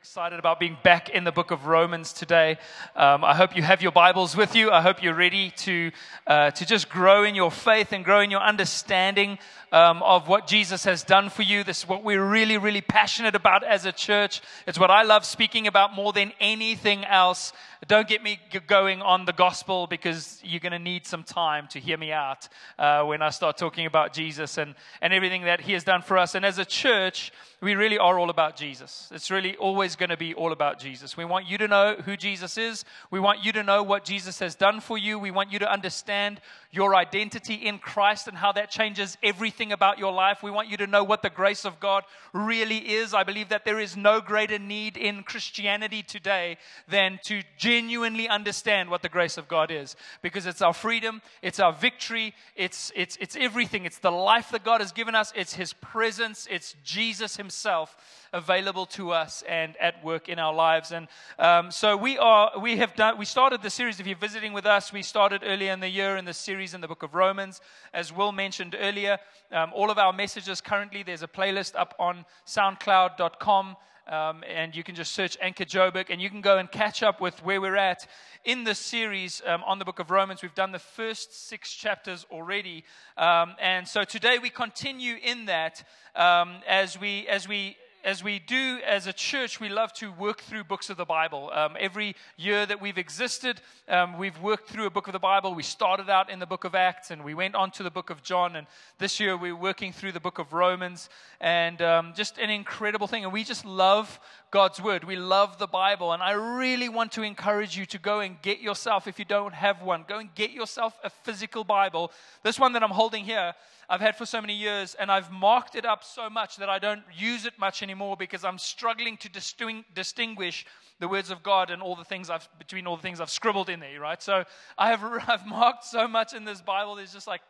excited about being back in the book of Romans today. Um, I hope you have your Bibles with you. I hope you're ready to, uh, to just grow in your faith and grow in your understanding um, of what Jesus has done for you. This is what we're really, really passionate about as a church. It's what I love speaking about more than anything else. Don't get me going on the gospel because you're going to need some time to hear me out uh, when I start talking about Jesus and, and everything that he has done for us. And as a church, we really are all about Jesus. It's really always going to be all about Jesus. We want you to know who Jesus is. We want you to know what Jesus has done for you. We want you to understand your identity in Christ and how that changes everything about your life. We want you to know what the grace of God really is. I believe that there is no greater need in Christianity today than to genuinely understand what the grace of God is because it's our freedom, it's our victory, it's, it's, it's everything. It's the life that God has given us, it's His presence, it's Jesus Himself available to us and at work in our lives. And um, so we are, we have done, we started the series. If you're visiting with us, we started earlier in the year in the series in the book of Romans. As Will mentioned earlier, um, all of our messages currently, there's a playlist up on soundcloud.com. Um, and you can just search Anchor Joburg, and you can go and catch up with where we're at in this series um, on the book of Romans. We've done the first six chapters already, um, and so today we continue in that um, as we as we as we do as a church, we love to work through books of the Bible. Um, every year that we've existed, um, we've worked through a book of the Bible. We started out in the book of Acts and we went on to the book of John. And this year we're working through the book of Romans. And um, just an incredible thing. And we just love God's word. We love the Bible. And I really want to encourage you to go and get yourself, if you don't have one, go and get yourself a physical Bible. This one that I'm holding here I've had for so many years, and I've marked it up so much that I don't use it much anymore because I'm struggling to distinguish the words of God and all the things I've between all the things I've scribbled in there, right? So I have I've marked so much in this Bible. There's just like,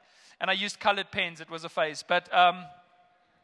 and I used colored pens. It was a phase, but um,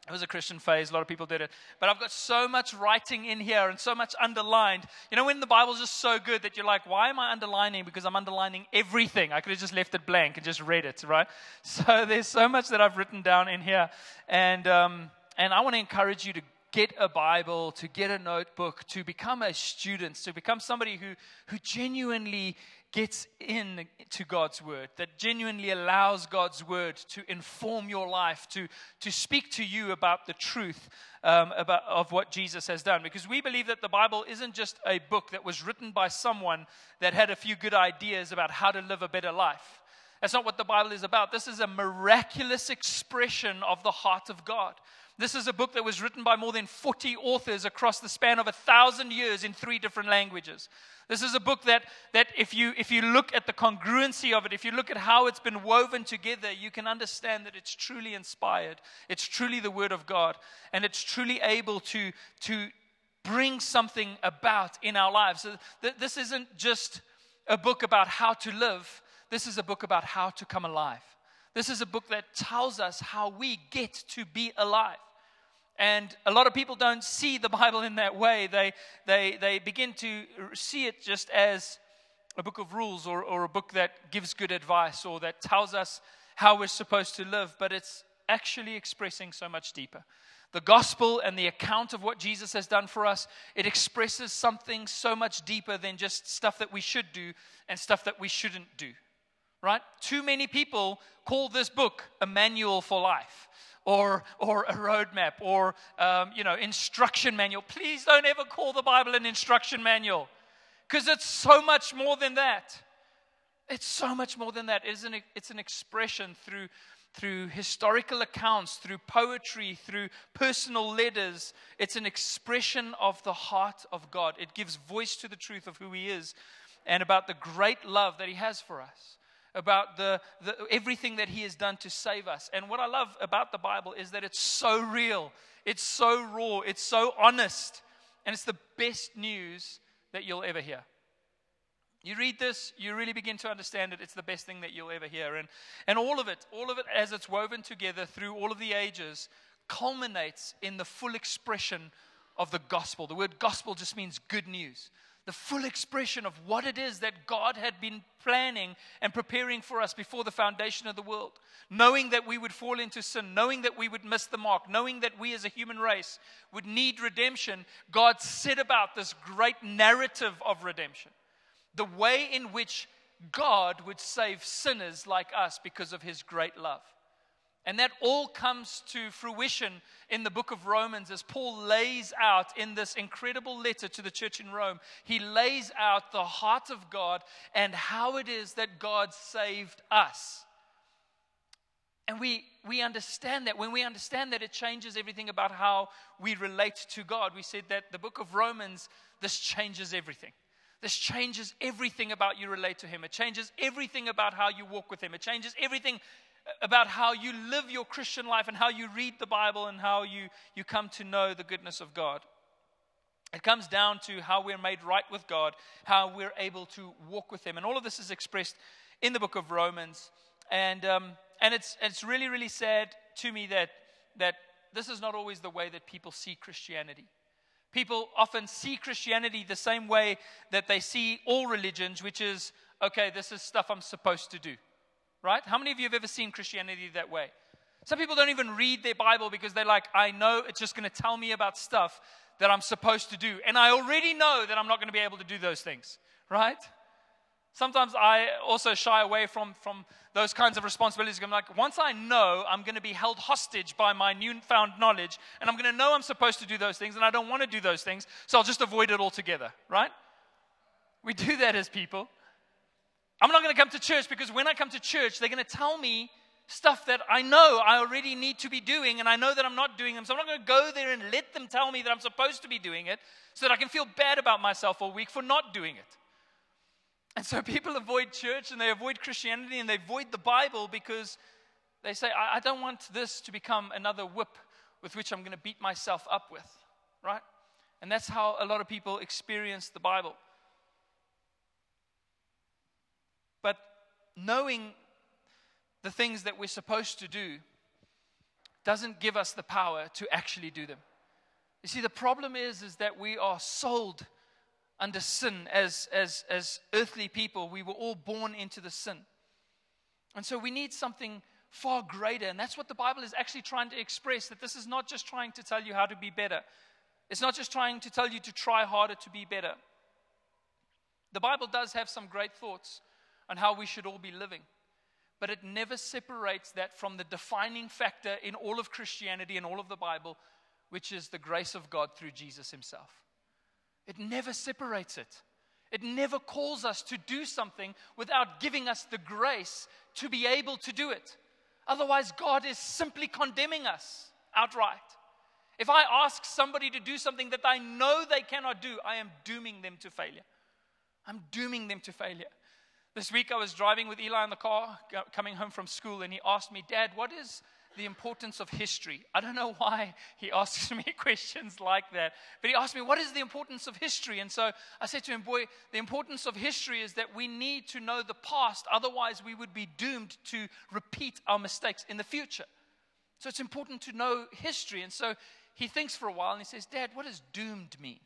it was a Christian phase. A lot of people did it. But I've got so much writing in here and so much underlined. You know, when the Bible's just so good that you're like, why am I underlining? Because I'm underlining everything. I could have just left it blank and just read it, right? So there's so much that I've written down in here. And, um, and I want to encourage you to get a Bible, to get a notebook, to become a student, to become somebody who, who genuinely gets in to God's word, that genuinely allows God's word to inform your life, to, to speak to you about the truth um, about, of what Jesus has done. Because we believe that the Bible isn't just a book that was written by someone that had a few good ideas about how to live a better life. That's not what the Bible is about. This is a miraculous expression of the heart of God. This is a book that was written by more than 40 authors across the span of a thousand years in three different languages. This is a book that, that if, you, if you look at the congruency of it, if you look at how it's been woven together, you can understand that it's truly inspired. It's truly the Word of God. And it's truly able to, to bring something about in our lives. So th- this isn't just a book about how to live, this is a book about how to come alive. This is a book that tells us how we get to be alive. And a lot of people don't see the Bible in that way. They, they, they begin to see it just as a book of rules or, or a book that gives good advice or that tells us how we're supposed to live, but it's actually expressing so much deeper. The gospel and the account of what Jesus has done for us, it expresses something so much deeper than just stuff that we should do and stuff that we shouldn't do. Right? Too many people call this book a manual for life or, or a roadmap or, um, you know, instruction manual. Please don't ever call the Bible an instruction manual because it's so much more than that. It's so much more than that. It's an, it's an expression through, through historical accounts, through poetry, through personal letters. It's an expression of the heart of God. It gives voice to the truth of who He is and about the great love that He has for us about the, the, everything that He has done to save us. And what I love about the Bible is that it's so real, it's so raw, it's so honest, and it's the best news that you'll ever hear. You read this, you really begin to understand it. It's the best thing that you'll ever hear. And, and all of it, all of it as it's woven together through all of the ages, culminates in the full expression of the gospel. The word gospel just means good news. The full expression of what it is that God had been planning and preparing for us before the foundation of the world. Knowing that we would fall into sin, knowing that we would miss the mark, knowing that we as a human race would need redemption, God set about this great narrative of redemption. The way in which God would save sinners like us because of his great love. And that all comes to fruition in the book of Romans as Paul lays out in this incredible letter to the church in Rome. He lays out the heart of God and how it is that God saved us. And we, we understand that. When we understand that, it changes everything about how we relate to God. We said that the book of Romans, this changes everything. This changes everything about you relate to Him. It changes everything about how you walk with Him. It changes everything about how you live your Christian life and how you read the Bible and how you, you come to know the goodness of God. It comes down to how we're made right with God, how we're able to walk with Him. And all of this is expressed in the book of Romans. And, um, and it's, it's really, really sad to me that, that this is not always the way that people see Christianity. People often see Christianity the same way that they see all religions, which is, okay, this is stuff I'm supposed to do right? How many of you have ever seen Christianity that way? Some people don't even read their Bible because they're like, I know it's just going to tell me about stuff that I'm supposed to do. And I already know that I'm not going to be able to do those things, right? Sometimes I also shy away from, from those kinds of responsibilities. I'm like, once I know I'm going to be held hostage by my newfound knowledge, and I'm going to know I'm supposed to do those things, and I don't want to do those things, so I'll just avoid it altogether, right? We do that as people. I'm not going to come to church because when I come to church, they're going to tell me stuff that I know I already need to be doing, and I know that I'm not doing them. So I'm not going to go there and let them tell me that I'm supposed to be doing it so that I can feel bad about myself all week for not doing it. And so people avoid church and they avoid Christianity and they avoid the Bible because they say, I, I don't want this to become another whip with which I'm going to beat myself up with, right? And that's how a lot of people experience the Bible. Knowing the things that we're supposed to do doesn't give us the power to actually do them. You see, the problem is, is that we are sold under sin as, as, as earthly people. We were all born into the sin. And so we need something far greater. And that's what the Bible is actually trying to express that this is not just trying to tell you how to be better, it's not just trying to tell you to try harder to be better. The Bible does have some great thoughts on how we should all be living. But it never separates that from the defining factor in all of Christianity and all of the Bible, which is the grace of God through Jesus Himself. It never separates it. It never calls us to do something without giving us the grace to be able to do it. Otherwise, God is simply condemning us outright. If I ask somebody to do something that I know they cannot do, I am dooming them to failure. I'm dooming them to failure. This week I was driving with Eli in the car coming home from school, and he asked me, Dad, what is the importance of history? I don't know why he asks me questions like that, but he asked me, What is the importance of history? And so I said to him, Boy, the importance of history is that we need to know the past, otherwise, we would be doomed to repeat our mistakes in the future. So it's important to know history. And so he thinks for a while and he says, Dad, what does doomed mean?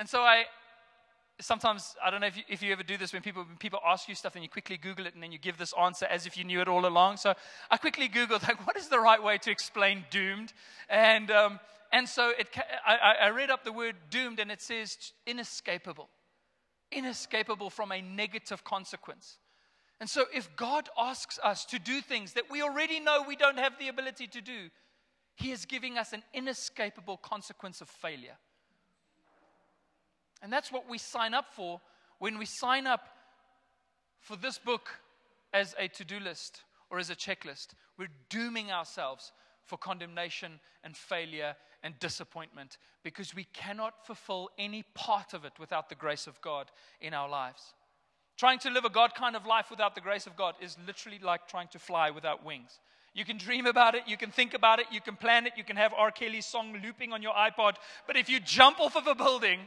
and so I, sometimes I don't know if you, if you ever do this when people when people ask you stuff and you quickly Google it and then you give this answer as if you knew it all along. So I quickly Googled like what is the right way to explain doomed, and um, and so it I, I read up the word doomed and it says inescapable, inescapable from a negative consequence. And so if God asks us to do things that we already know we don't have the ability to do, He is giving us an inescapable consequence of failure. And that's what we sign up for when we sign up for this book as a to do list or as a checklist. We're dooming ourselves for condemnation and failure and disappointment because we cannot fulfill any part of it without the grace of God in our lives. Trying to live a God kind of life without the grace of God is literally like trying to fly without wings. You can dream about it, you can think about it, you can plan it, you can have R. Kelly's song looping on your iPod, but if you jump off of a building,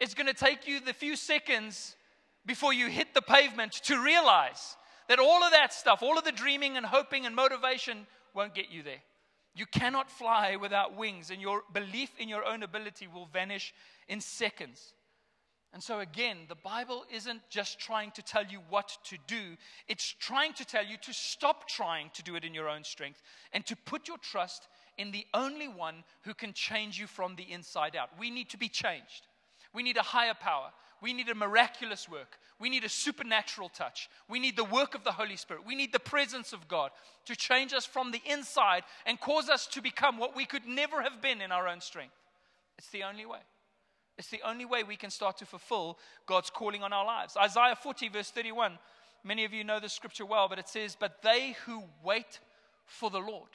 it's going to take you the few seconds before you hit the pavement to realize that all of that stuff, all of the dreaming and hoping and motivation won't get you there. You cannot fly without wings, and your belief in your own ability will vanish in seconds. And so, again, the Bible isn't just trying to tell you what to do, it's trying to tell you to stop trying to do it in your own strength and to put your trust in the only one who can change you from the inside out. We need to be changed. We need a higher power. We need a miraculous work. We need a supernatural touch. We need the work of the Holy Spirit. We need the presence of God to change us from the inside and cause us to become what we could never have been in our own strength. It's the only way. It's the only way we can start to fulfill God's calling on our lives. Isaiah 40, verse 31. Many of you know this scripture well, but it says, But they who wait for the Lord.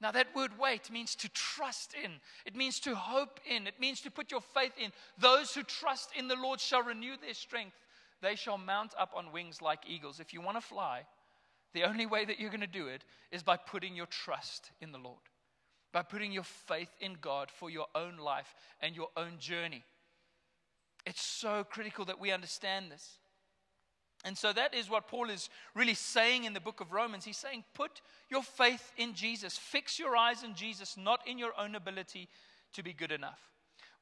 Now, that word wait means to trust in. It means to hope in. It means to put your faith in. Those who trust in the Lord shall renew their strength. They shall mount up on wings like eagles. If you want to fly, the only way that you're going to do it is by putting your trust in the Lord by putting your faith in God for your own life and your own journey. It's so critical that we understand this. And so that is what Paul is really saying in the book of Romans. He's saying, put your faith in Jesus, fix your eyes on Jesus, not in your own ability to be good enough.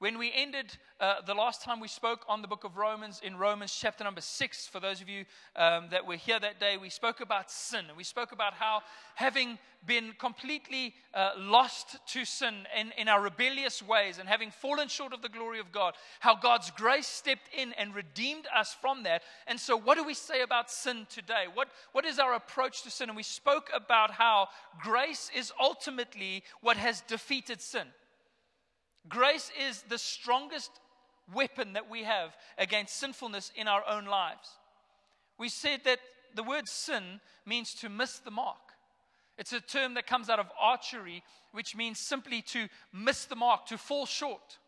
When we ended uh, the last time we spoke on the book of Romans, in Romans chapter number six, for those of you um, that were here that day, we spoke about sin. We spoke about how, having been completely uh, lost to sin in, in our rebellious ways and having fallen short of the glory of God, how God's grace stepped in and redeemed us from that. And so, what do we say about sin today? What, what is our approach to sin? And we spoke about how grace is ultimately what has defeated sin. Grace is the strongest weapon that we have against sinfulness in our own lives. We said that the word sin means to miss the mark. It's a term that comes out of archery, which means simply to miss the mark, to fall short.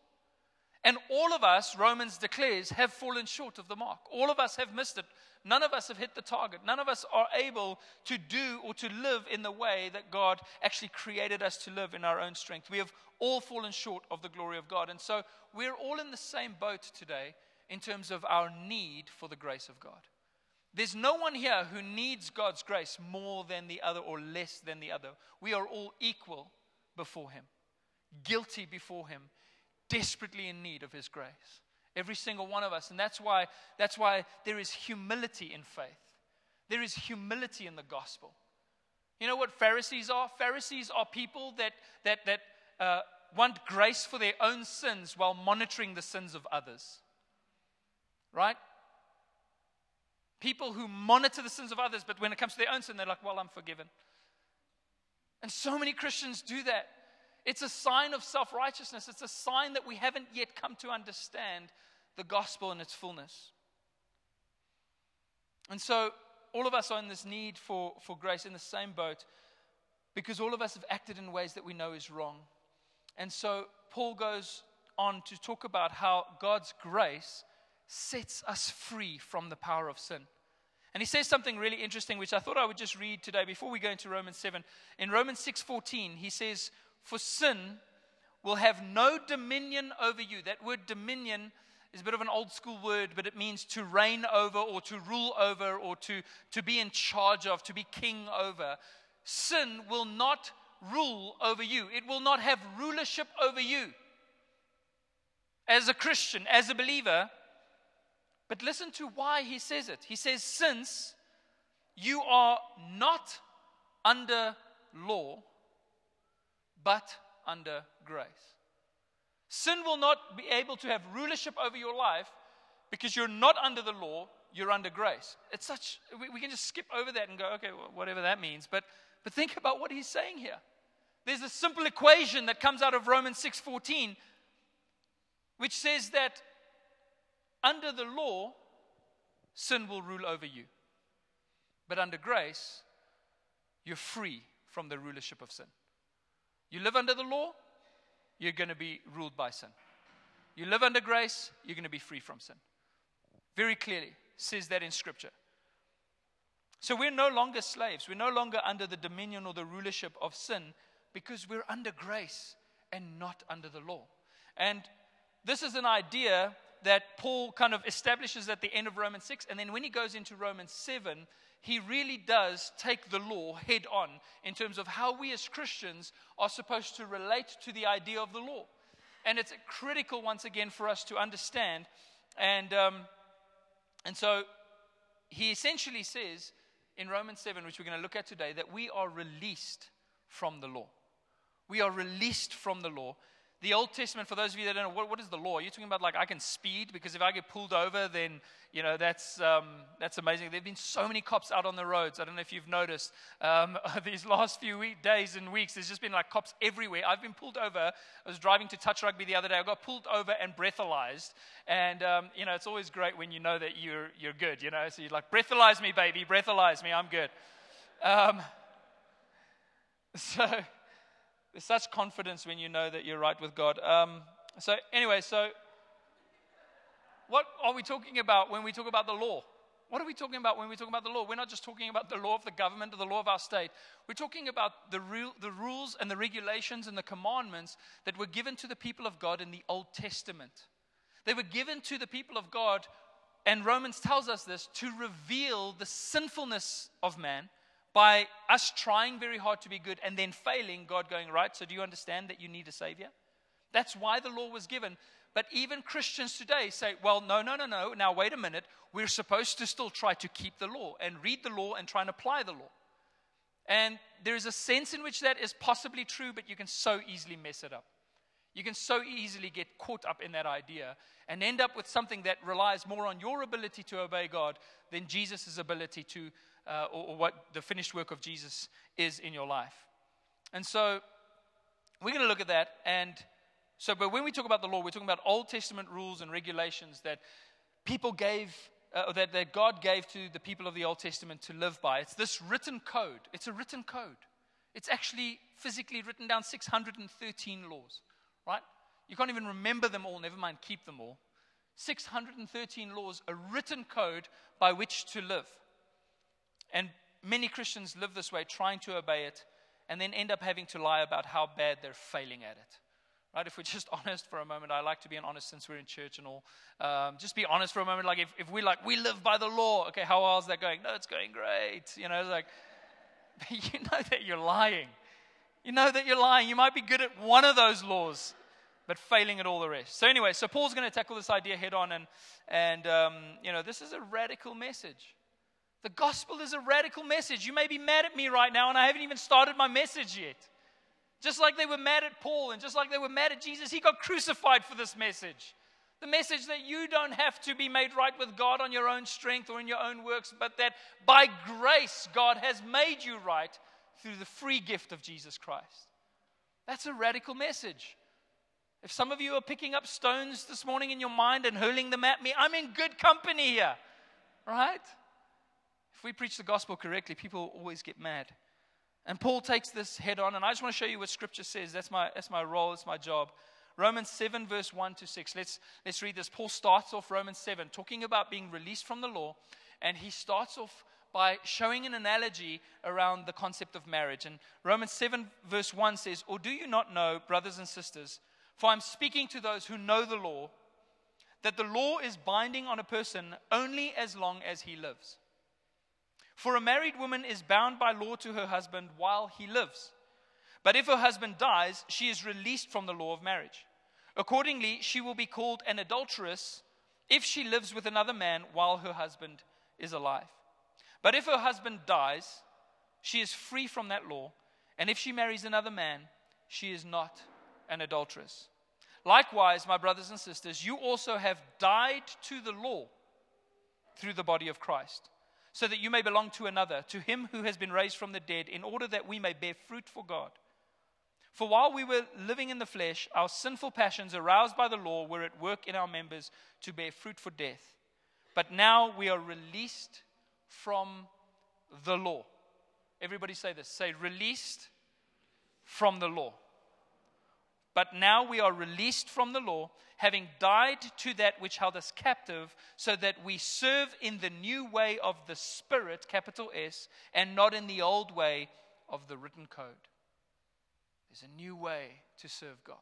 And all of us, Romans declares, have fallen short of the mark. All of us have missed it. None of us have hit the target. None of us are able to do or to live in the way that God actually created us to live in our own strength. We have all fallen short of the glory of God. And so we're all in the same boat today in terms of our need for the grace of God. There's no one here who needs God's grace more than the other or less than the other. We are all equal before Him, guilty before Him, desperately in need of His grace. Every single one of us. And that's why, that's why there is humility in faith. There is humility in the gospel. You know what Pharisees are? Pharisees are people that, that, that uh, want grace for their own sins while monitoring the sins of others. Right? People who monitor the sins of others, but when it comes to their own sin, they're like, well, I'm forgiven. And so many Christians do that. It's a sign of self righteousness. It's a sign that we haven't yet come to understand the gospel in its fullness. And so, all of us are in this need for, for grace in the same boat because all of us have acted in ways that we know is wrong. And so, Paul goes on to talk about how God's grace sets us free from the power of sin. And he says something really interesting which I thought I would just read today before we go into Romans 7. In Romans 6:14, he says, "For sin will have no dominion over you." That word dominion is a bit of an old school word, but it means to reign over or to rule over or to, to be in charge of, to be king over. Sin will not rule over you, it will not have rulership over you. As a Christian, as a believer, but listen to why he says it. He says, Since you are not under law, but under grace. Sin will not be able to have rulership over your life because you're not under the law, you're under grace. It's such, we, we can just skip over that and go, okay, well, whatever that means. But, but think about what he's saying here. There's a simple equation that comes out of Romans 6:14 which says that under the law sin will rule over you. But under grace you're free from the rulership of sin. You live under the law, you're going to be ruled by sin. You live under grace, you're going to be free from sin. Very clearly says that in Scripture. So we're no longer slaves. We're no longer under the dominion or the rulership of sin because we're under grace and not under the law. And this is an idea that Paul kind of establishes at the end of Romans 6. And then when he goes into Romans 7, he really does take the law head on in terms of how we as Christians are supposed to relate to the idea of the law. And it's critical, once again, for us to understand. And, um, and so he essentially says in Romans 7, which we're going to look at today, that we are released from the law. We are released from the law the Old Testament, for those of you that don't know, what, what is the law? You're talking about like I can speed because if I get pulled over, then you know that's um, that's amazing. There've been so many cops out on the roads. I don't know if you've noticed um, these last few week, days and weeks. There's just been like cops everywhere. I've been pulled over. I was driving to touch rugby the other day. I got pulled over and breathalyzed. And um, you know it's always great when you know that you're you're good. You know, so you're like breathalyze me, baby, breathalyze me. I'm good. Um, so there's such confidence when you know that you're right with God. Um, so, anyway, so what are we talking about when we talk about the law? What are we talking about when we talk about the law? We're not just talking about the law of the government or the law of our state. We're talking about the, real, the rules and the regulations and the commandments that were given to the people of God in the Old Testament. They were given to the people of God, and Romans tells us this to reveal the sinfulness of man by us trying very hard to be good and then failing, God going, right, so do you understand that you need a Savior? That's why the law was given. But even Christians today say, well, no, no, no, no. Now, wait a minute. We're supposed to still try to keep the law and read the law and try and apply the law. And there is a sense in which that is possibly true, but you can so easily mess it up. You can so easily get caught up in that idea and end up with something that relies more on your ability to obey God than Jesus' ability to uh, or, or what the finished work of Jesus is in your life. And so we're going to look at that. And so, but when we talk about the law, we're talking about Old Testament rules and regulations that people gave, uh, that, that God gave to the people of the Old Testament to live by. It's this written code. It's a written code. It's actually physically written down 613 laws, right? You can't even remember them all, never mind keep them all. 613 laws, a written code by which to live. And many Christians live this way, trying to obey it, and then end up having to lie about how bad they're failing at it. Right? If we're just honest for a moment, I like to be an honest since we're in church and all. Um, just be honest for a moment. Like if, if we like, we live by the law. Okay, how well is that going? No, it's going great. You know, like, you know that you're lying. You know that you're lying. You might be good at one of those laws, but failing at all the rest. So anyway, so Paul's going to tackle this idea head on, and and um, you know, this is a radical message. The gospel is a radical message. You may be mad at me right now, and I haven't even started my message yet. Just like they were mad at Paul, and just like they were mad at Jesus, he got crucified for this message. The message that you don't have to be made right with God on your own strength or in your own works, but that by grace God has made you right through the free gift of Jesus Christ. That's a radical message. If some of you are picking up stones this morning in your mind and hurling them at me, I'm in good company here, right? If we preach the gospel correctly, people always get mad. And Paul takes this head on, and I just want to show you what scripture says. That's my, that's my role, that's my job. Romans 7, verse 1 to 6. Let's, let's read this. Paul starts off Romans 7, talking about being released from the law, and he starts off by showing an analogy around the concept of marriage. And Romans 7, verse 1 says, Or do you not know, brothers and sisters, for I'm speaking to those who know the law, that the law is binding on a person only as long as he lives. For a married woman is bound by law to her husband while he lives. But if her husband dies, she is released from the law of marriage. Accordingly, she will be called an adulteress if she lives with another man while her husband is alive. But if her husband dies, she is free from that law, and if she marries another man, she is not an adulteress. Likewise, my brothers and sisters, you also have died to the law through the body of Christ so that you may belong to another, to him who has been raised from the dead, in order that we may bear fruit for God. For while we were living in the flesh, our sinful passions, aroused by the law, were at work in our members to bear fruit for death. But now we are released from the law. Everybody say this say, released from the law. But now we are released from the law, having died to that which held us captive, so that we serve in the new way of the Spirit, capital S, and not in the old way of the written code. There's a new way to serve God.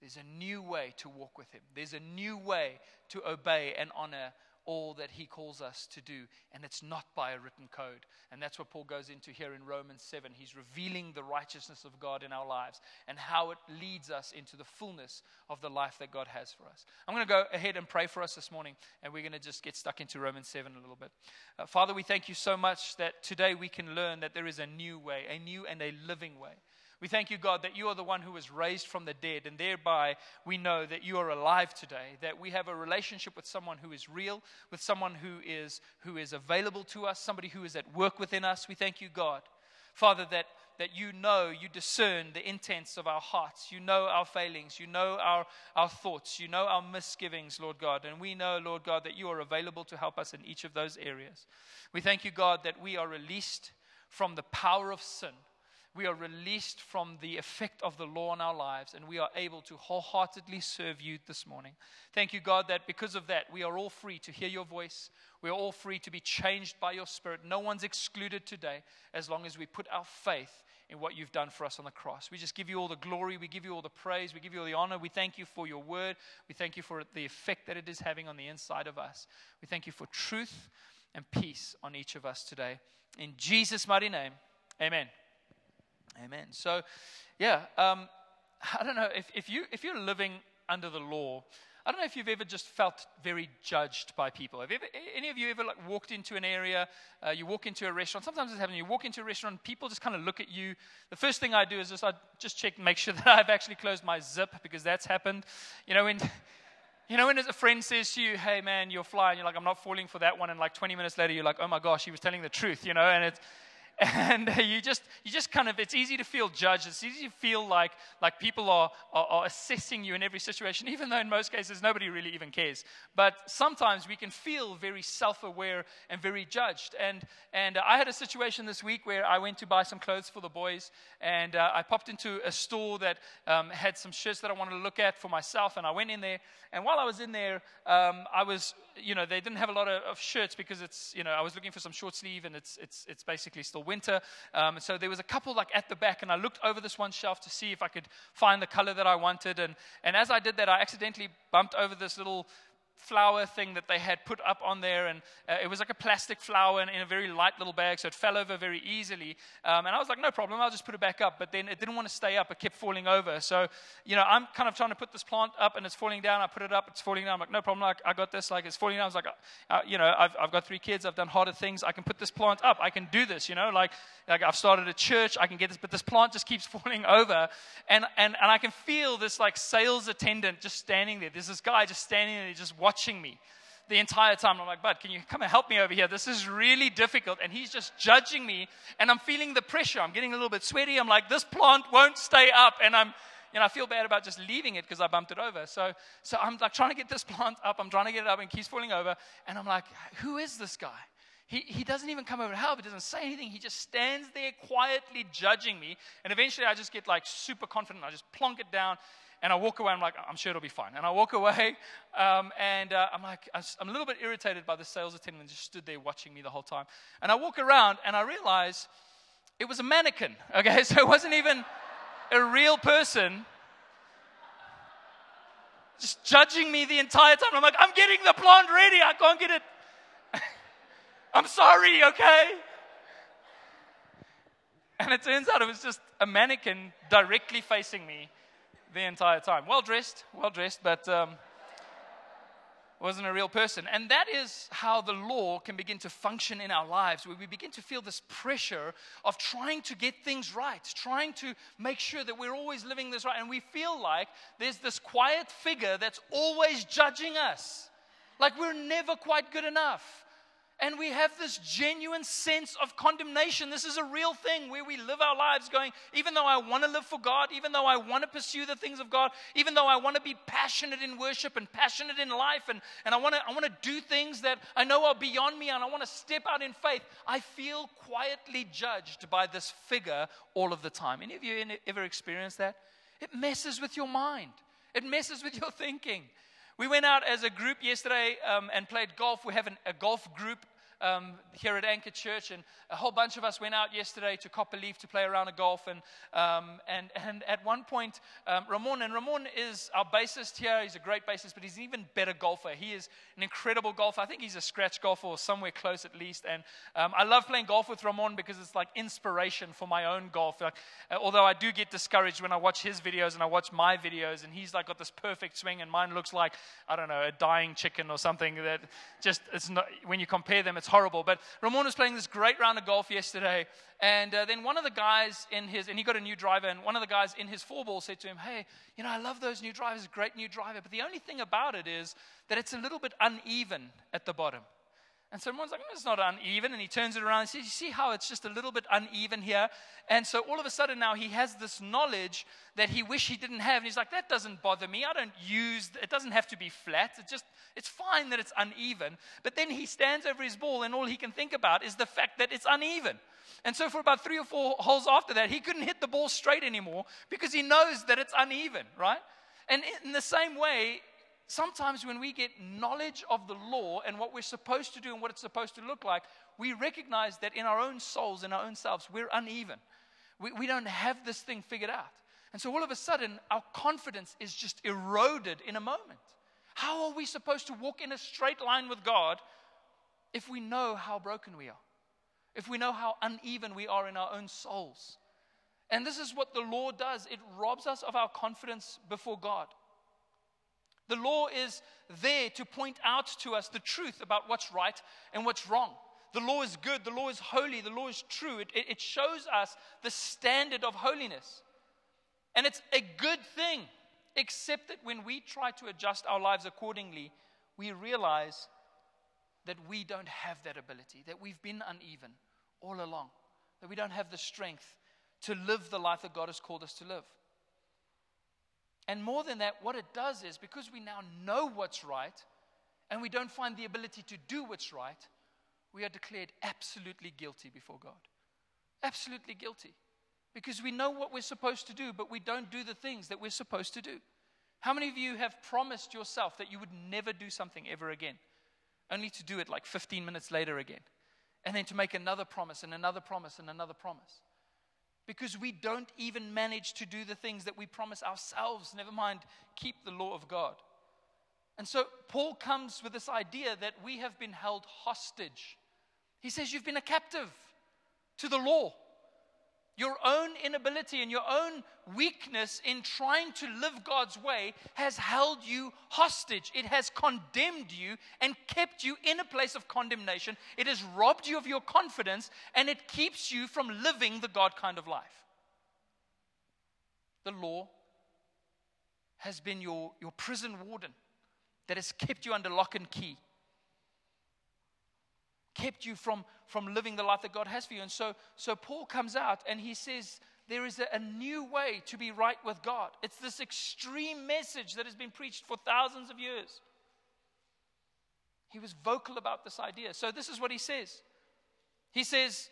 There's a new way to walk with Him. There's a new way to obey and honor all that he calls us to do, and it's not by a written code. And that's what Paul goes into here in Romans 7. He's revealing the righteousness of God in our lives and how it leads us into the fullness of the life that God has for us. I'm going to go ahead and pray for us this morning, and we're going to just get stuck into Romans 7 a little bit. Uh, Father, we thank you so much that today we can learn that there is a new way, a new and a living way. We thank you, God, that you are the one who was raised from the dead, and thereby we know that you are alive today, that we have a relationship with someone who is real, with someone who is, who is available to us, somebody who is at work within us. We thank you, God. Father, that, that you know, you discern the intents of our hearts. You know our failings. You know our, our thoughts. You know our misgivings, Lord God. And we know, Lord God, that you are available to help us in each of those areas. We thank you, God, that we are released from the power of sin we are released from the effect of the law in our lives and we are able to wholeheartedly serve you this morning. Thank you, God, that because of that, we are all free to hear your voice. We are all free to be changed by your spirit. No one's excluded today as long as we put our faith in what you've done for us on the cross. We just give you all the glory. We give you all the praise. We give you all the honor. We thank you for your word. We thank you for the effect that it is having on the inside of us. We thank you for truth and peace on each of us today. In Jesus' mighty name, amen. Amen. So, yeah, um, I don't know if, if you if you're living under the law, I don't know if you've ever just felt very judged by people. Have ever, any of you ever like walked into an area? Uh, you walk into a restaurant. Sometimes it's happening. You walk into a restaurant, people just kind of look at you. The first thing I do is just I just check, make sure that I've actually closed my zip because that's happened. You know when. You know, when a friend says to you, hey man, you're flying, you're like, I'm not falling for that one. And like 20 minutes later, you're like, oh my gosh, he was telling the truth, you know, and it's, and you just you just kind of it's easy to feel judged. It's easy to feel like like people are, are, are, assessing you in every situation even though in most cases nobody really even cares. But sometimes we can feel very self-aware and very judged. And and i had a situation this week where i went to buy some clothes for the boys and uh, i popped into a store that um, had some shirts that i wanted to look at for myself and i went in there. And while i was in there um, i was you know they didn't have a lot of, of shirts because it's you know i was looking for some short sleeve and it's it's it's basically still winter. Um, so there was a couple like at the back, and I looked over this one shelf to see if I could find the color that I wanted. And, and as I did that, I accidentally bumped over this little flower thing that they had put up on there, and uh, it was like a plastic flower in, a very light little bag, so it fell over very easily. Um, and I was like, no problem, I'll just put it back up. But then it didn't want to stay up; it kept falling over. So, you know, I'm kind of trying to put this plant up, and it's falling down. I put it up, it's falling down. I'm like, no problem, like, I got this. Like, it's falling down. I was like, uh, you know, I've, I've got three kids, I've done harder things. I can put this plant up. I can do this. You know, like, like I've started a church, I can get this, but this plant just keeps falling over, and and and I can feel this like sales attendant just standing there. There's this guy just standing there, just watching me the entire time. I'm like, Bud, can you come and help me over here? This is really difficult. And he's just judging me, and I'm feeling the pressure. I'm getting a little bit sweaty. I'm like, this plant won't stay up. And I'm, you know, I feel bad about just leaving it because I bumped it over. So, so I'm like trying to get this plant up. I'm trying to get it up, and keeps falling over. And I'm like, who is this guy? He, he doesn't even come over to help. He doesn't say anything. He just stands there quietly judging me. And eventually I just get like super confident. I just plonk it down. And I walk away, I'm like, I'm sure it'll be fine. And I walk away, um, and uh, I'm like, I'm a little bit irritated by the sales attendant who just stood there watching me the whole time. And I walk around, and I realize it was a mannequin, okay? So it wasn't even a real person just judging me the entire time. I'm like, I'm getting the plant ready. I can't get it. I'm sorry, okay? And it turns out it was just a mannequin directly facing me the entire time. Well dressed, well dressed, but um, wasn't a real person. And that is how the law can begin to function in our lives, where we begin to feel this pressure of trying to get things right, trying to make sure that we're always living this right. And we feel like there's this quiet figure that's always judging us, like we're never quite good enough and we have this genuine sense of condemnation. This is a real thing where we live our lives going, even though I want to live for God, even though I want to pursue the things of God, even though I want to be passionate in worship and passionate in life, and, and I, want to, I want to do things that I know are beyond me, and I want to step out in faith, I feel quietly judged by this figure all of the time. Any of you ever experienced that? It messes with your mind, it messes with your thinking. We went out as a group yesterday um, and played golf. We have an, a golf group um, here at Anchor Church, and a whole bunch of us went out yesterday to Copperleaf to play around a golf. And, um, and, and at one point, um, Ramon, and Ramon is our bassist here. He's a great bassist, but he's an even better golfer. He is an incredible golfer. I think he's a scratch golfer or somewhere close at least. And um, I love playing golf with Ramon because it's like inspiration for my own golf. Like, uh, although I do get discouraged when I watch his videos and I watch my videos, and he's like got this perfect swing, and mine looks like, I don't know, a dying chicken or something that just, it's not, when you compare them, it's horrible. But Ramon was playing this great round of golf yesterday, and uh, then one of the guys in his, and he got a new driver, and one of the guys in his four ball said to him, Hey, you know, I love those new drivers, great new driver, but the only thing about it is that it's a little bit uneven at the bottom. And someone's like, mm, it's not uneven. And he turns it around and says, You see how it's just a little bit uneven here? And so all of a sudden now he has this knowledge that he wish he didn't have. And he's like, That doesn't bother me. I don't use, it doesn't have to be flat. It's just, it's fine that it's uneven. But then he stands over his ball and all he can think about is the fact that it's uneven. And so for about three or four holes after that, he couldn't hit the ball straight anymore because he knows that it's uneven, right? And in the same way, sometimes when we get knowledge of the law and what we're supposed to do and what it's supposed to look like, we recognize that in our own souls, in our own selves, we're uneven. We, we don't have this thing figured out. And so all of a sudden, our confidence is just eroded in a moment. How are we supposed to walk in a straight line with God if we know how broken we are? If we know how uneven we are in our own souls? And this is what the law does it robs us of our confidence before God. The law is there to point out to us the truth about what's right and what's wrong. The law is good, the law is holy, the law is true. It, it, shows us the standard of holiness. And it's a good thing, except that when we try to adjust our lives accordingly, we realize that we don't have that ability, that we've been uneven all along, that we don't have the strength to live the life that God has called us to live. And more than that, what it does is because we now know what's right and we don't find the ability to do what's right, we are declared absolutely guilty before God. Absolutely guilty. Because we know what we're supposed to do, but we don't do the things that we're supposed to do. How many of you have promised yourself that you would never do something ever again, only to do it like 15 minutes later again? And then to make another promise and another promise and another promise because we don't even manage to do the things that we promise ourselves, never mind keep the law of God. And so Paul comes with this idea that we have been held hostage. He says, You've been a captive to the law. Your own inability and your own weakness in trying to live God's way has held you hostage. It has condemned you and kept you in a place of condemnation. It has robbed you of your confidence and it keeps you from living the God kind of life. The law has been your, your prison warden that has kept you under lock and key kept you from, from living the life that God has for you. And so, so Paul comes out and he says, there is a, a, new way to be right with God. It's this extreme message that has been preached for thousands of years. He was vocal about this idea. So, this is what he says He says,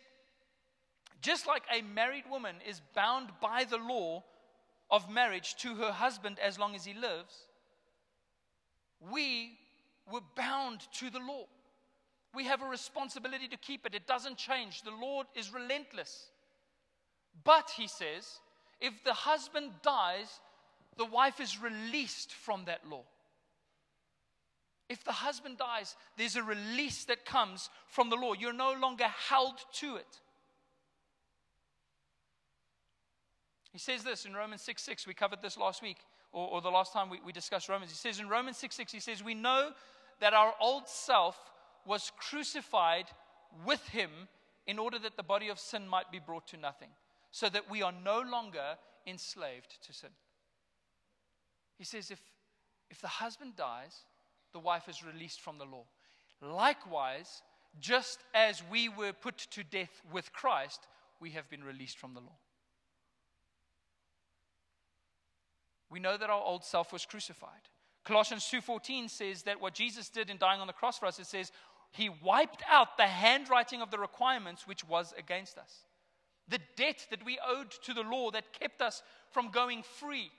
just like a married woman is bound by the law of marriage to her husband as long as he lives, we were bound to the law. We have a responsibility to keep it. It doesn't change. The Lord is relentless. But, he says, if the husband dies, the wife is released from that law. If the husband dies, there's a release that comes from the law. You're no longer held to it. He says this in Romans 6 6. We covered this last week, or, or the last time we, we discussed Romans. He says in Romans 6 6, he says, We know that our old self was crucified with him in order that the body of sin might be brought to nothing, so that we are no longer enslaved to sin. He says, if, if the husband dies, the wife is released from the law. Likewise, just as we were put to death with Christ, we have been released from the law. We know that our old self was crucified. Colossians 2:14 says that what Jesus did in dying on the cross for us it says he wiped out the handwriting of the requirements which was against us. The debt that we owed to the law that kept us from going free.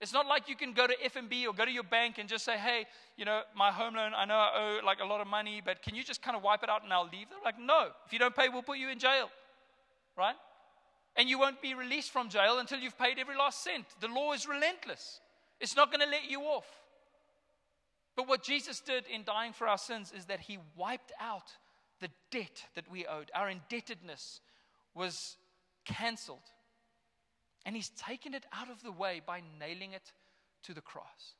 It's not like you can go to FNB or go to your bank and just say, hey, you know, my home loan, I know I owe like a lot of money, but can you just kind of wipe it out and I'll leave? They're like, no. If you don't pay, we'll put you in jail. Right? And you won't be released from jail until you've paid every last cent. The law is relentless. It's not going to let you off. But what Jesus did in dying for our sins is that he wiped out the debt that we owed. Our indebtedness was canceled. And he's taken it out of the way by nailing it to the cross.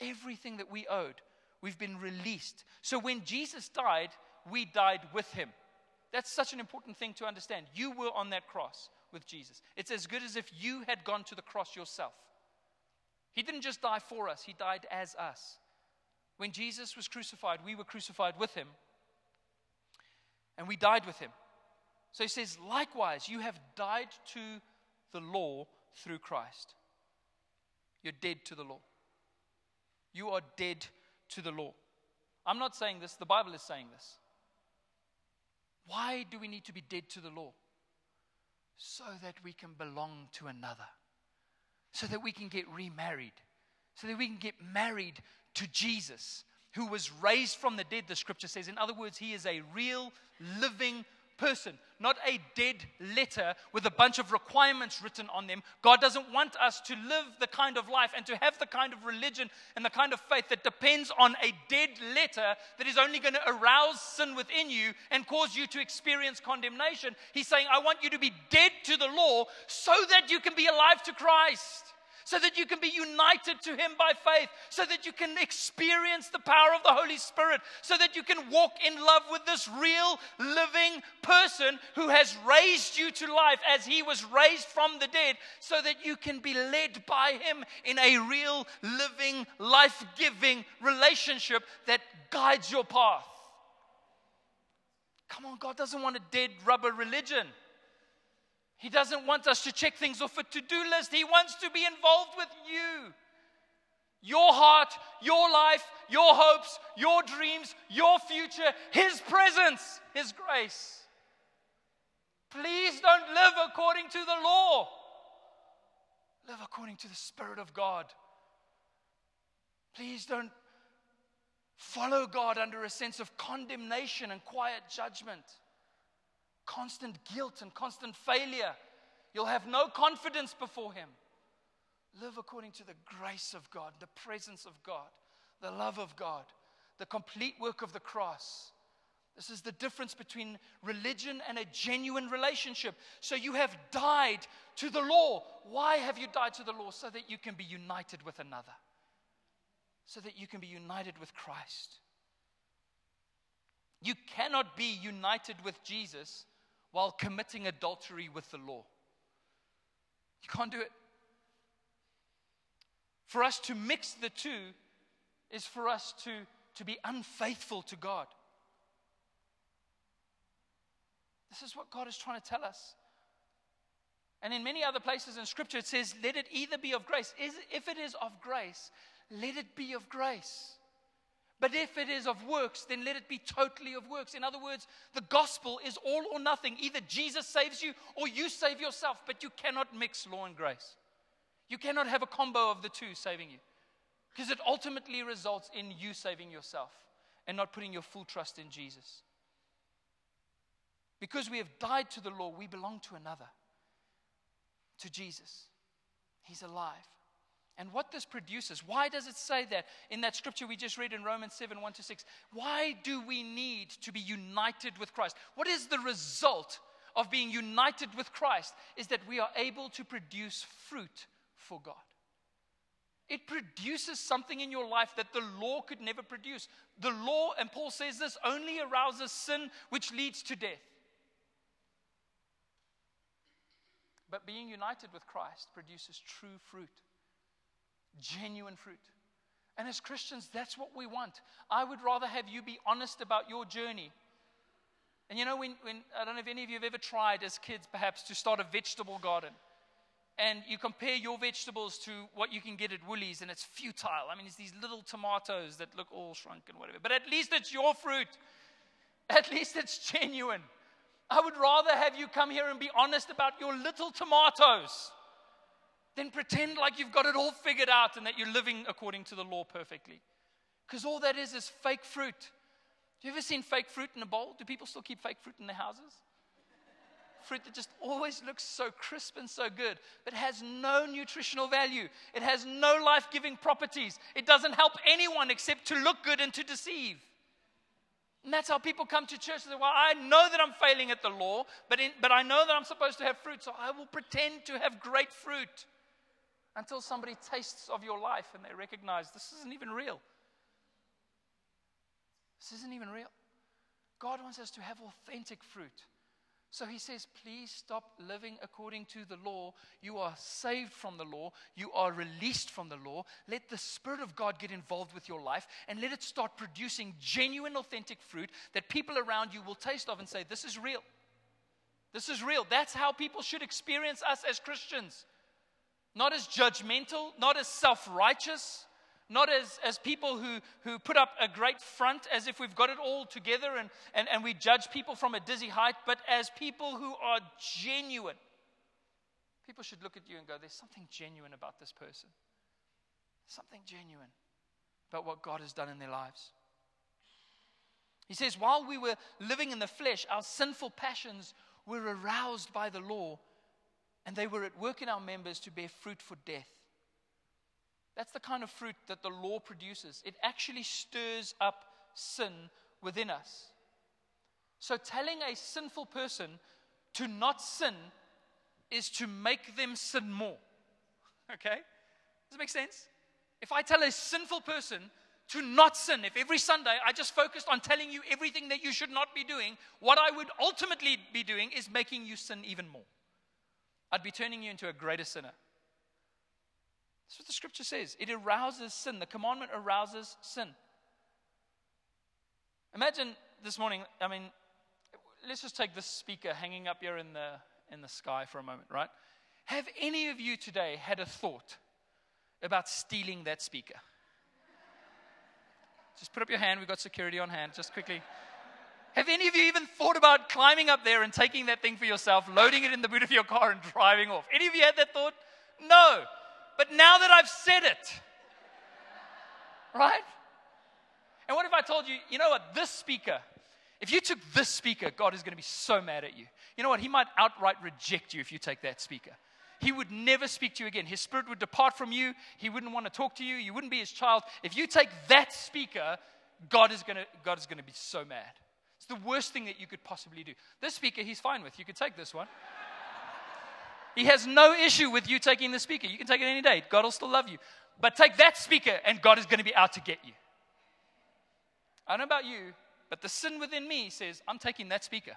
Everything that we owed, we've been released. So when Jesus died, we died with him. That's such an important thing to understand. You were on that cross with Jesus. It's as good as if you had gone to the cross yourself. He didn't just die for us, He died as us. When Jesus was crucified, we were crucified with Him, and we died with Him. So He says, likewise, you have died to the law through Christ. You're dead to the law. You are dead to the law. I'm not saying this, the Bible is saying this. Why do we need to be dead to the law? So that we can belong to another, so that we can get remarried, so that we can get married to Jesus, who was raised from the dead, the scripture says. In other words, he is a real, living person, not a dead letter with a bunch of requirements written on them. God doesn't want us to live the kind of life and to have the kind of religion and the kind of faith that depends on a dead letter that is only going to arouse sin within you and cause you to experience condemnation. He's saying, I want you to be dead to the law so that you can be alive to Christ so that you can be united to Him by faith, so that you can experience the power of the Holy Spirit, so that you can walk in love with this real, living person who has raised you to life as He was raised from the dead, so that you can be led by Him in a real, living, life giving relationship that guides your path. Come on, God doesn't want a dead rubber religion. He doesn't want us to check things off a to do list. He wants to be involved with you. Your heart, your life, your hopes, your dreams, your future, His presence, His grace. Please don't live according to the law, live according to the Spirit of God. Please don't follow God under a sense of condemnation and quiet judgment constant guilt and constant failure. You'll have no confidence before Him. Live according to the grace of God, the presence of God, the love of God, the complete work of the cross. This is the difference between religion and a genuine relationship. So you have died to the law. Why have you died to the law? So that you can be united with another, so that you can be united with Christ. You cannot be united with Jesus while committing adultery with the law. You can't do it. For us to mix the two is for us to, to be unfaithful to God. This is what God is trying to tell us. And in many other places in Scripture, it says, Let it either be of grace. Is, If it is of grace, let it be of grace. But if it is of works, then let it be totally of works. In other words, the gospel is all or nothing. Either Jesus saves you or you save yourself, but you cannot mix law and grace. You cannot have a combo of the two saving you because it ultimately results in you saving yourself and not putting your full trust in Jesus. Because we have died to the law, we belong to another, to Jesus. He's alive. And what this produces, why does it say that in that scripture we just read in Romans 7 1 to 6? Why do we need to be united with Christ? What is the result of being united with Christ? Is that we are able to produce fruit for God. It produces something in your life that the law could never produce. The law, and Paul says this, only arouses sin which leads to death. But being united with Christ produces true fruit genuine fruit. And as Christians, that's what we want. I would rather have you be honest about your journey. And you know, when, when I don't know if any of you have ever tried as kids perhaps to start a vegetable garden. And you compare your vegetables to what you can get at Woolies, and it's futile. I mean, it's these little tomatoes that look all shrunk and whatever. But at least it's your fruit. At least it's genuine. I would rather have you come here and be honest about your little tomatoes then pretend like you've got it all figured out and that you're living according to the law perfectly. Because all that is is fake fruit. You ever seen fake fruit in a bowl? Do people still keep fake fruit in their houses? fruit that just always looks so crisp and so good, but has no nutritional value. It has no life giving properties. It doesn't help anyone except to look good and to deceive. And that's how people come to church. They say, Well, I know that I'm failing at the law, but, in, but I know that I'm supposed to have fruit, so I will pretend to have great fruit until somebody tastes of your life and they recognize this isn't even real. This isn't even real. God wants us to have authentic fruit. So he says, please stop living according to the law. You are saved from the law. You are released from the law. Let the Spirit of God get involved with your life and let it start producing genuine, authentic fruit that people around you will taste of and say, This is real. This is real. That's how people should experience us as Christians. Not as judgmental, not as self righteous, not as, as people who, who put up a great front as if we've got it all together and, and, and we judge people from a dizzy height, but as people who are genuine. People should look at you and go, There's something genuine about this person. Something genuine about what God has done in their lives. He says, While we were living in the flesh, our sinful passions were aroused by the law, and they were at work in our members to bear fruit for death. That's the kind of fruit that the law produces. It actually stirs up sin within us. So, telling a sinful person to not sin is to make them sin more. Okay? Does it make sense? If I tell a sinful person to not sin, if every Sunday I just focused on telling you everything that you should not be doing, what I would ultimately be doing is making you sin even more. I'd be turning you into a greater sinner. That's what the scripture says. It arouses sin. The commandment arouses sin. Imagine this morning, I mean, let's just take this speaker hanging up here in the, in the sky for a moment, right? Have any of you today had a thought about stealing that speaker? Just put up your hand. We've got security on hand. Just quickly. Have any of you even thought about climbing up there and taking that thing for yourself, loading it in the boot of your car, and driving off? Any of you had that thought? No. But now that I've said it, right? And what if I told you, you know what, this speaker, if you took this speaker, God is going to be so mad at you. You know what? He might outright reject you if you take that speaker. He would never speak to you again. His spirit would depart from you. He wouldn't want to talk to you. You wouldn't be his child. If you take that speaker, God is going to, God is going to be so mad. The worst thing that you could possibly do. This speaker, he's fine with. You could take this one. He has no issue with you taking the speaker. You can take it any day. God will still love you. But take that speaker, and God is going to be out to get you. I don't know about you, but the sin within me says, I'm taking that speaker.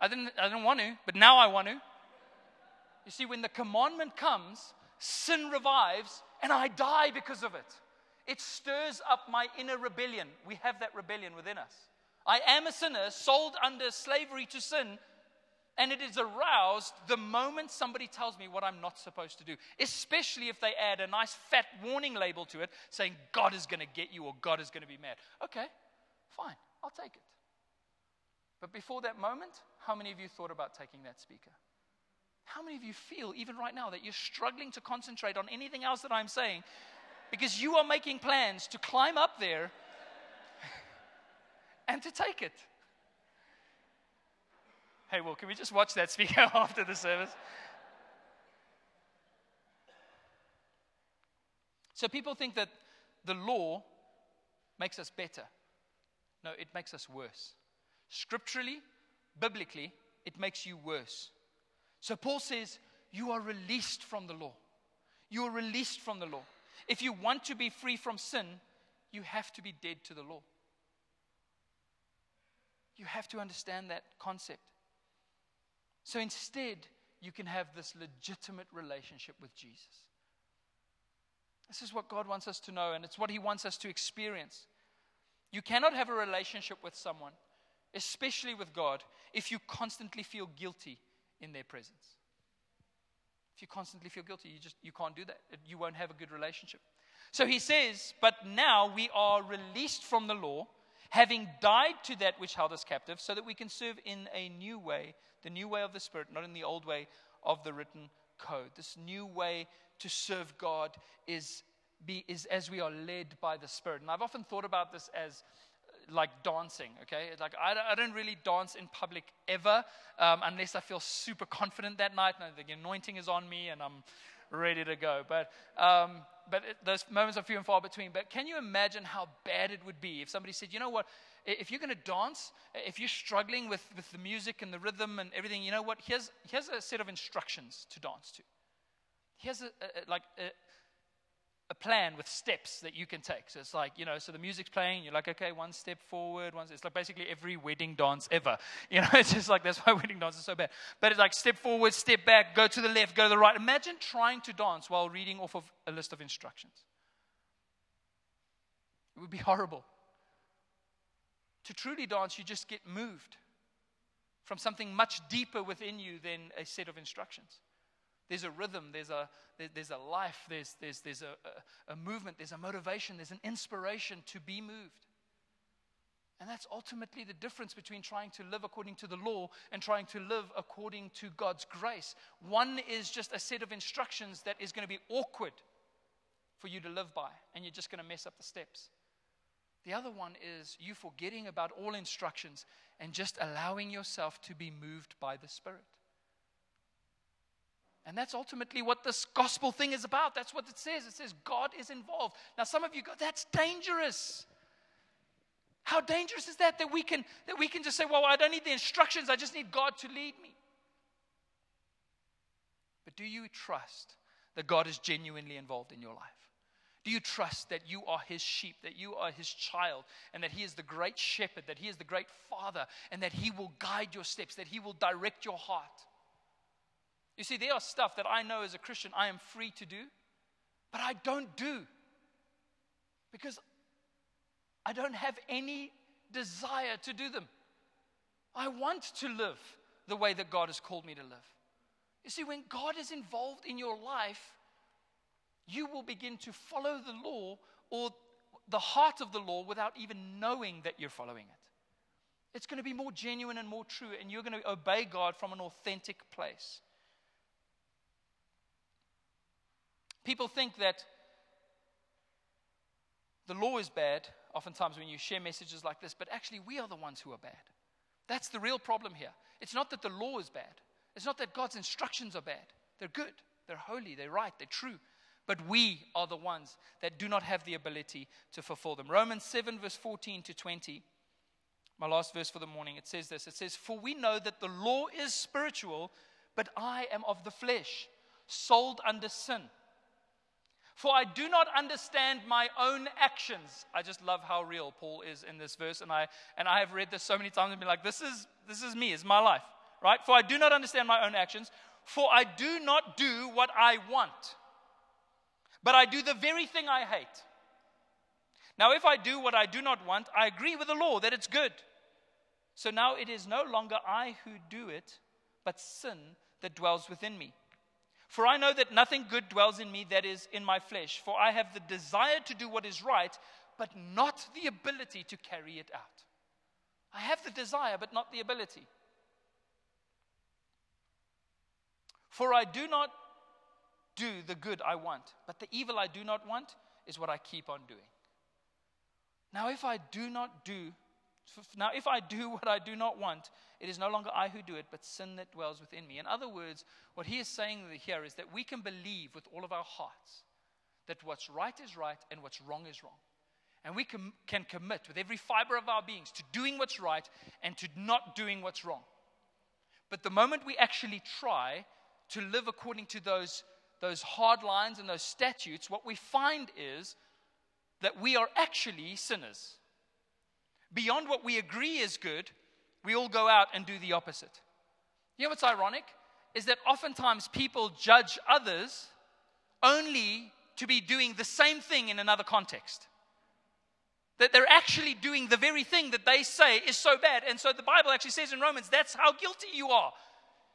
I didn't, I didn't want to, but now I want to. You see, when the commandment comes, sin revives, and I die because of it. It stirs up my inner rebellion. We have that rebellion within us. I am a sinner, sold under slavery to sin, and it is aroused the moment somebody tells me what I'm not supposed to do, especially if they add a nice fat warning label to it saying, God is going to get you or God is going to be mad. Okay, fine, I'll take it. But before that moment, how many of you thought about taking that speaker? How many of you feel, even right now, that you're struggling to concentrate on anything else that I'm saying because you are making plans to climb up there and to take it? Hey, well, can we just watch that speaker after the service? So people think that the law makes us better. No, it makes us worse. Scripturally, biblically, it makes you worse. So Paul says, You are released from the law. You are released from the law. If you want to be free from sin, you have to be dead to the law. You have to understand that concept. So instead, you can have this legitimate relationship with Jesus. This is what God wants us to know, and it's what He wants us to experience. You cannot have a relationship with someone, especially with God, if you constantly feel guilty in their presence. If you constantly feel guilty, you just you can't do that. You won't have a good relationship. So he says, but now we are released from the law, having died to that which held us captive, so that we can serve in a new way the new way of the Spirit, not in the old way of the written code, this new way to serve God is, be, is as we are led by the Spirit. And I've often thought about this as like dancing, okay? Like, I, I don't really dance in public ever um, unless I feel super confident that night and the anointing is on me and I'm ready to go. But, um, but it, those moments are few and far between. But can you imagine how bad it would be if somebody said, you know what, if you're going to dance, if you're struggling with, with the music and the rhythm and everything, you know what, here's, here's a set of instructions to dance to. Here's a, a like a, a plan with steps that you can take. So it's like, you know, so the music's playing, you're like, okay, one step forward, one It's like basically every wedding dance ever. You know, it's just like, that's why wedding dance is so bad. But it's like step forward, step back, go to the left, go to the right. Imagine trying to dance while reading off of a list of instructions. It would be horrible. To truly dance, you just get moved from something much deeper within you than a set of instructions. There's a rhythm, there's a, there's a life, there's, there's, there's a, a, a movement, there's a motivation, there's an inspiration to be moved. And that's ultimately the difference between trying to live according to the law and trying to live according to God's grace. One is just a set of instructions that is going to be awkward for you to live by, and you're just going to mess up the steps. The other one is you forgetting about all instructions and just allowing yourself to be moved by the Spirit. And that's ultimately what this gospel thing is about. That's what it says. It says God is involved. Now, some of you go, that's dangerous. How dangerous is that that we can that we can just say, well, I don't need the instructions, I just need God to lead me. But do you trust that God is genuinely involved in your life? Do you trust that you are his sheep, that you are his child, and that he is the great shepherd, that he is the great father, and that he will guide your steps, that he will direct your heart? You see, there are stuff that I know as a Christian I am free to do, but I don't do because I don't have any desire to do them. I want to live the way that God has called me to live. You see, when God is involved in your life, you will begin to follow the law or the heart of the law without even knowing that you're following it. It's going to be more genuine and more true, and you're going to obey God from an authentic place. People think that the law is bad, oftentimes when you share messages like this, but actually, we are the ones who are bad. That's the real problem here. It's not that the law is bad, it's not that God's instructions are bad. They're good, they're holy, they're right, they're true. But we are the ones that do not have the ability to fulfill them. Romans 7, verse 14 to 20, my last verse for the morning, it says this It says, For we know that the law is spiritual, but I am of the flesh, sold under sin. For I do not understand my own actions. I just love how real Paul is in this verse. And I, and I have read this so many times and been like, this is, this is me, is my life, right? For I do not understand my own actions. For I do not do what I want, but I do the very thing I hate. Now, if I do what I do not want, I agree with the law that it's good. So now it is no longer I who do it, but sin that dwells within me. For I know that nothing good dwells in me that is in my flesh. For I have the desire to do what is right, but not the ability to carry it out. I have the desire, but not the ability. For I do not do the good I want, but the evil I do not want is what I keep on doing. Now, if I do not do now, if I do what I do not want, it is no longer I who do it, but sin that dwells within me. In other words, what he is saying here is that we can believe with all of our hearts that what's right is right and what's wrong is wrong. And we can, can commit with every fiber of our beings to doing what's right and to not doing what's wrong. But the moment we actually try to live according to those, those hard lines and those statutes, what we find is that we are actually sinners beyond what we agree is good, we all go out and do the opposite. You know what's ironic? Is that oftentimes people judge others only to be doing the same thing in another context. That they're actually doing the very thing that they say is so bad. And so the Bible actually says in Romans, that's how guilty you are.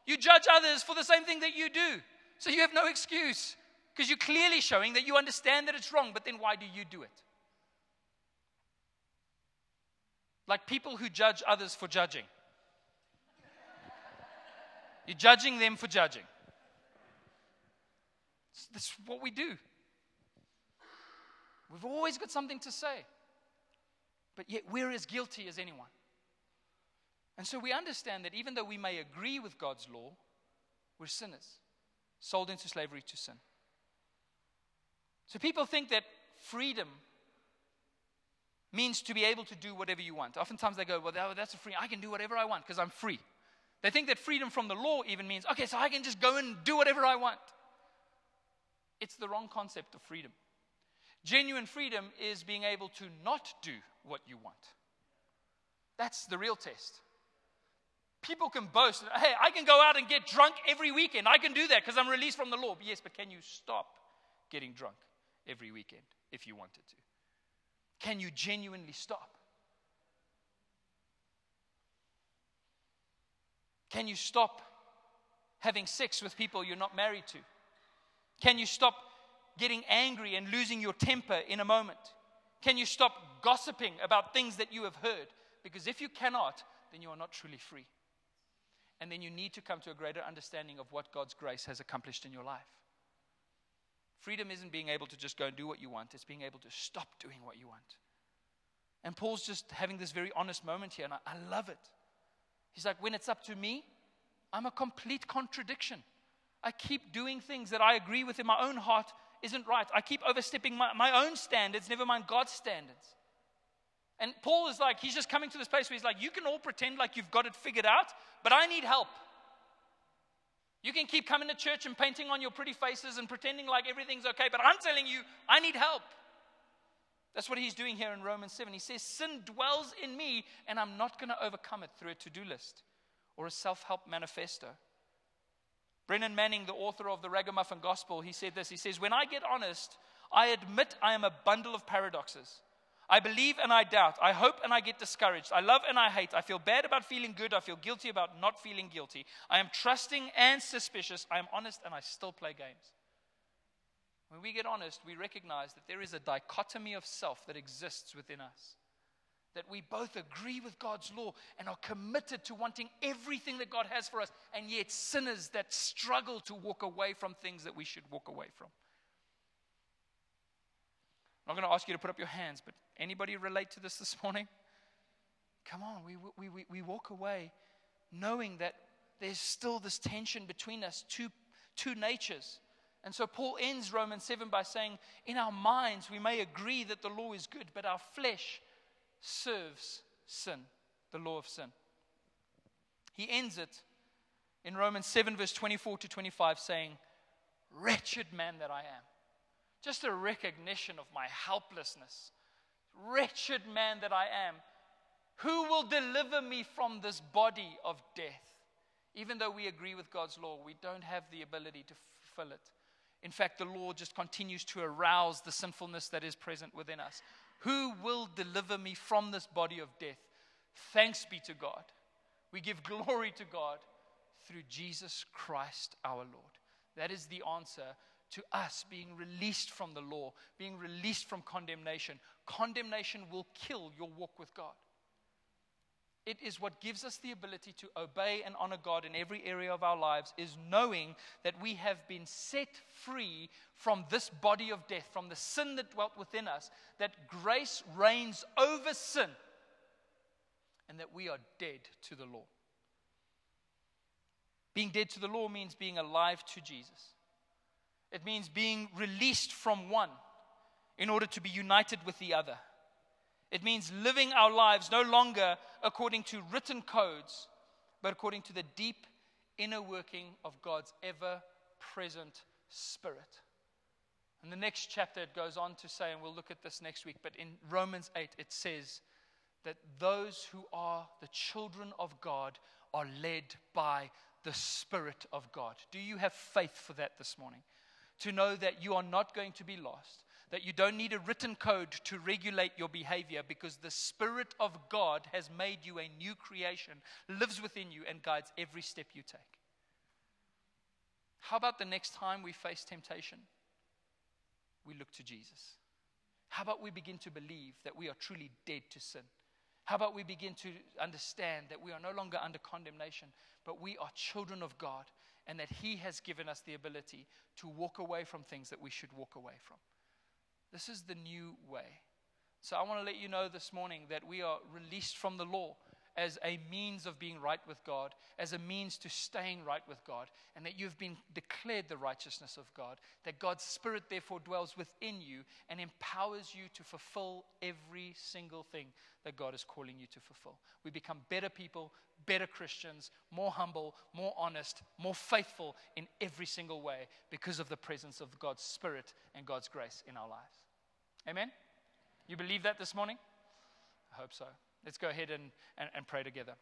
You judge others for the same thing that you do. So you have no excuse because you're clearly showing that you understand that it's wrong, but then why do you do it? Like people who judge others for judging. You're judging them for judging. That's what we do. We've always got something to say, but yet we're as guilty as anyone. And so we understand that even though we may agree with God's law, we're sinners, sold into slavery to sin. So people think that freedom means to be able to do whatever you want. Oftentimes they go, Well, that's a free, I can do whatever I want because I'm free. They think that freedom from the law even means, okay, so I can just go and do whatever I want. It's the wrong concept of freedom. Genuine freedom is being able to not do what you want. That's the real test. People can boast, hey, I can go out and get drunk every weekend. I can do that because I'm released from the law. Yes, but can you stop getting drunk every weekend if you wanted to? Can you genuinely stop? Can you stop having sex with people you're not married to? Can you stop getting angry and losing your temper in a moment? Can you stop gossiping about things that you have heard? Because if you cannot, then you are not truly free. And then you need to come to a greater understanding of what God's grace has accomplished in your life. Freedom isn't being able to just go and do what you want, it's being able to stop doing what you want. And Paul's just having this very honest moment here, and I, I love it. He's like, when it's up to me, I'm a complete contradiction. I keep doing things that I agree with in my own heart isn't right. I keep overstepping my, my own standards, never mind God's standards. And Paul is like, he's just coming to this place where he's like, you can all pretend like you've got it figured out, but I need help. You can keep coming to church and painting on your pretty faces and pretending like everything's okay, but I'm telling you, I need help. That's what he's doing here in Romans 7. He says, Sin dwells in me, and I'm not going to overcome it through a to do list or a self help manifesto. Brennan Manning, the author of the Ragamuffin Gospel, he said this. He says, When I get honest, I admit I am a bundle of paradoxes. I believe and I doubt. I hope and I get discouraged. I love and I hate. I feel bad about feeling good. I feel guilty about not feeling guilty. I am trusting and suspicious. I am honest and I still play games. When we get honest, we recognize that there is a dichotomy of self that exists within us. That we both agree with God's law and are committed to wanting everything that God has for us, and yet sinners that struggle to walk away from things that we should walk away from. I'm not going to ask you to put up your hands, but anybody relate to this this morning? Come on, we, we, we, we walk away knowing that there's still this tension between us, two, two natures. And so Paul ends Romans 7 by saying, In our minds, we may agree that the law is good, but our flesh serves sin, the law of sin. He ends it in Romans 7, verse 24 to 25, saying, Wretched man that I am. Just a recognition of my helplessness. Wretched man that I am. Who will deliver me from this body of death? Even though we agree with God's law, we don't have the ability to fulfill it. In fact, the law just continues to arouse the sinfulness that is present within us. Who will deliver me from this body of death? Thanks be to God. We give glory to God through Jesus Christ our Lord. That is the answer to us being released from the law, being released from condemnation. Condemnation will kill your walk with God. It is what gives us the ability to obey and honor God in every area of our lives, is knowing that we have been set free from this body of death, from the sin that dwelt within us, that grace reigns over sin, and that we are dead to the law. Being dead to the law means being alive to Jesus. It means being released from one in order to be united with the other. It means living our lives no longer according to written codes, but according to the deep inner working of God's ever present Spirit. In the next chapter, it goes on to say, and we'll look at this next week, but in Romans 8, it says that those who are the children of God are led by the Spirit of God. Do you have faith for that this morning? To know that you are not going to be lost, that you don't need a written code to regulate your behavior because the Spirit of God has made you a new creation, lives within you, and guides every step you take. How about the next time we face temptation? We look to Jesus. How about we begin to believe that we are truly dead to sin? How about we begin to understand that we are no longer under condemnation, but we are children of God and that He has given us the ability to walk away from things that we should walk away from. This is the new way. So I want to let you know this morning that we are released from the law as a means of being right with God, as a means to staying right with God, and that you've been declared the righteousness of God, that God's Spirit therefore dwells within you and empowers you to fulfill every single thing that God is calling you to fulfill. We become better people, better Christians, more humble, more honest, more faithful in every single way because of the presence of God's Spirit and God's grace in our lives. Amen? You believe that this morning? I hope so. Let's go ahead and, and, and pray together.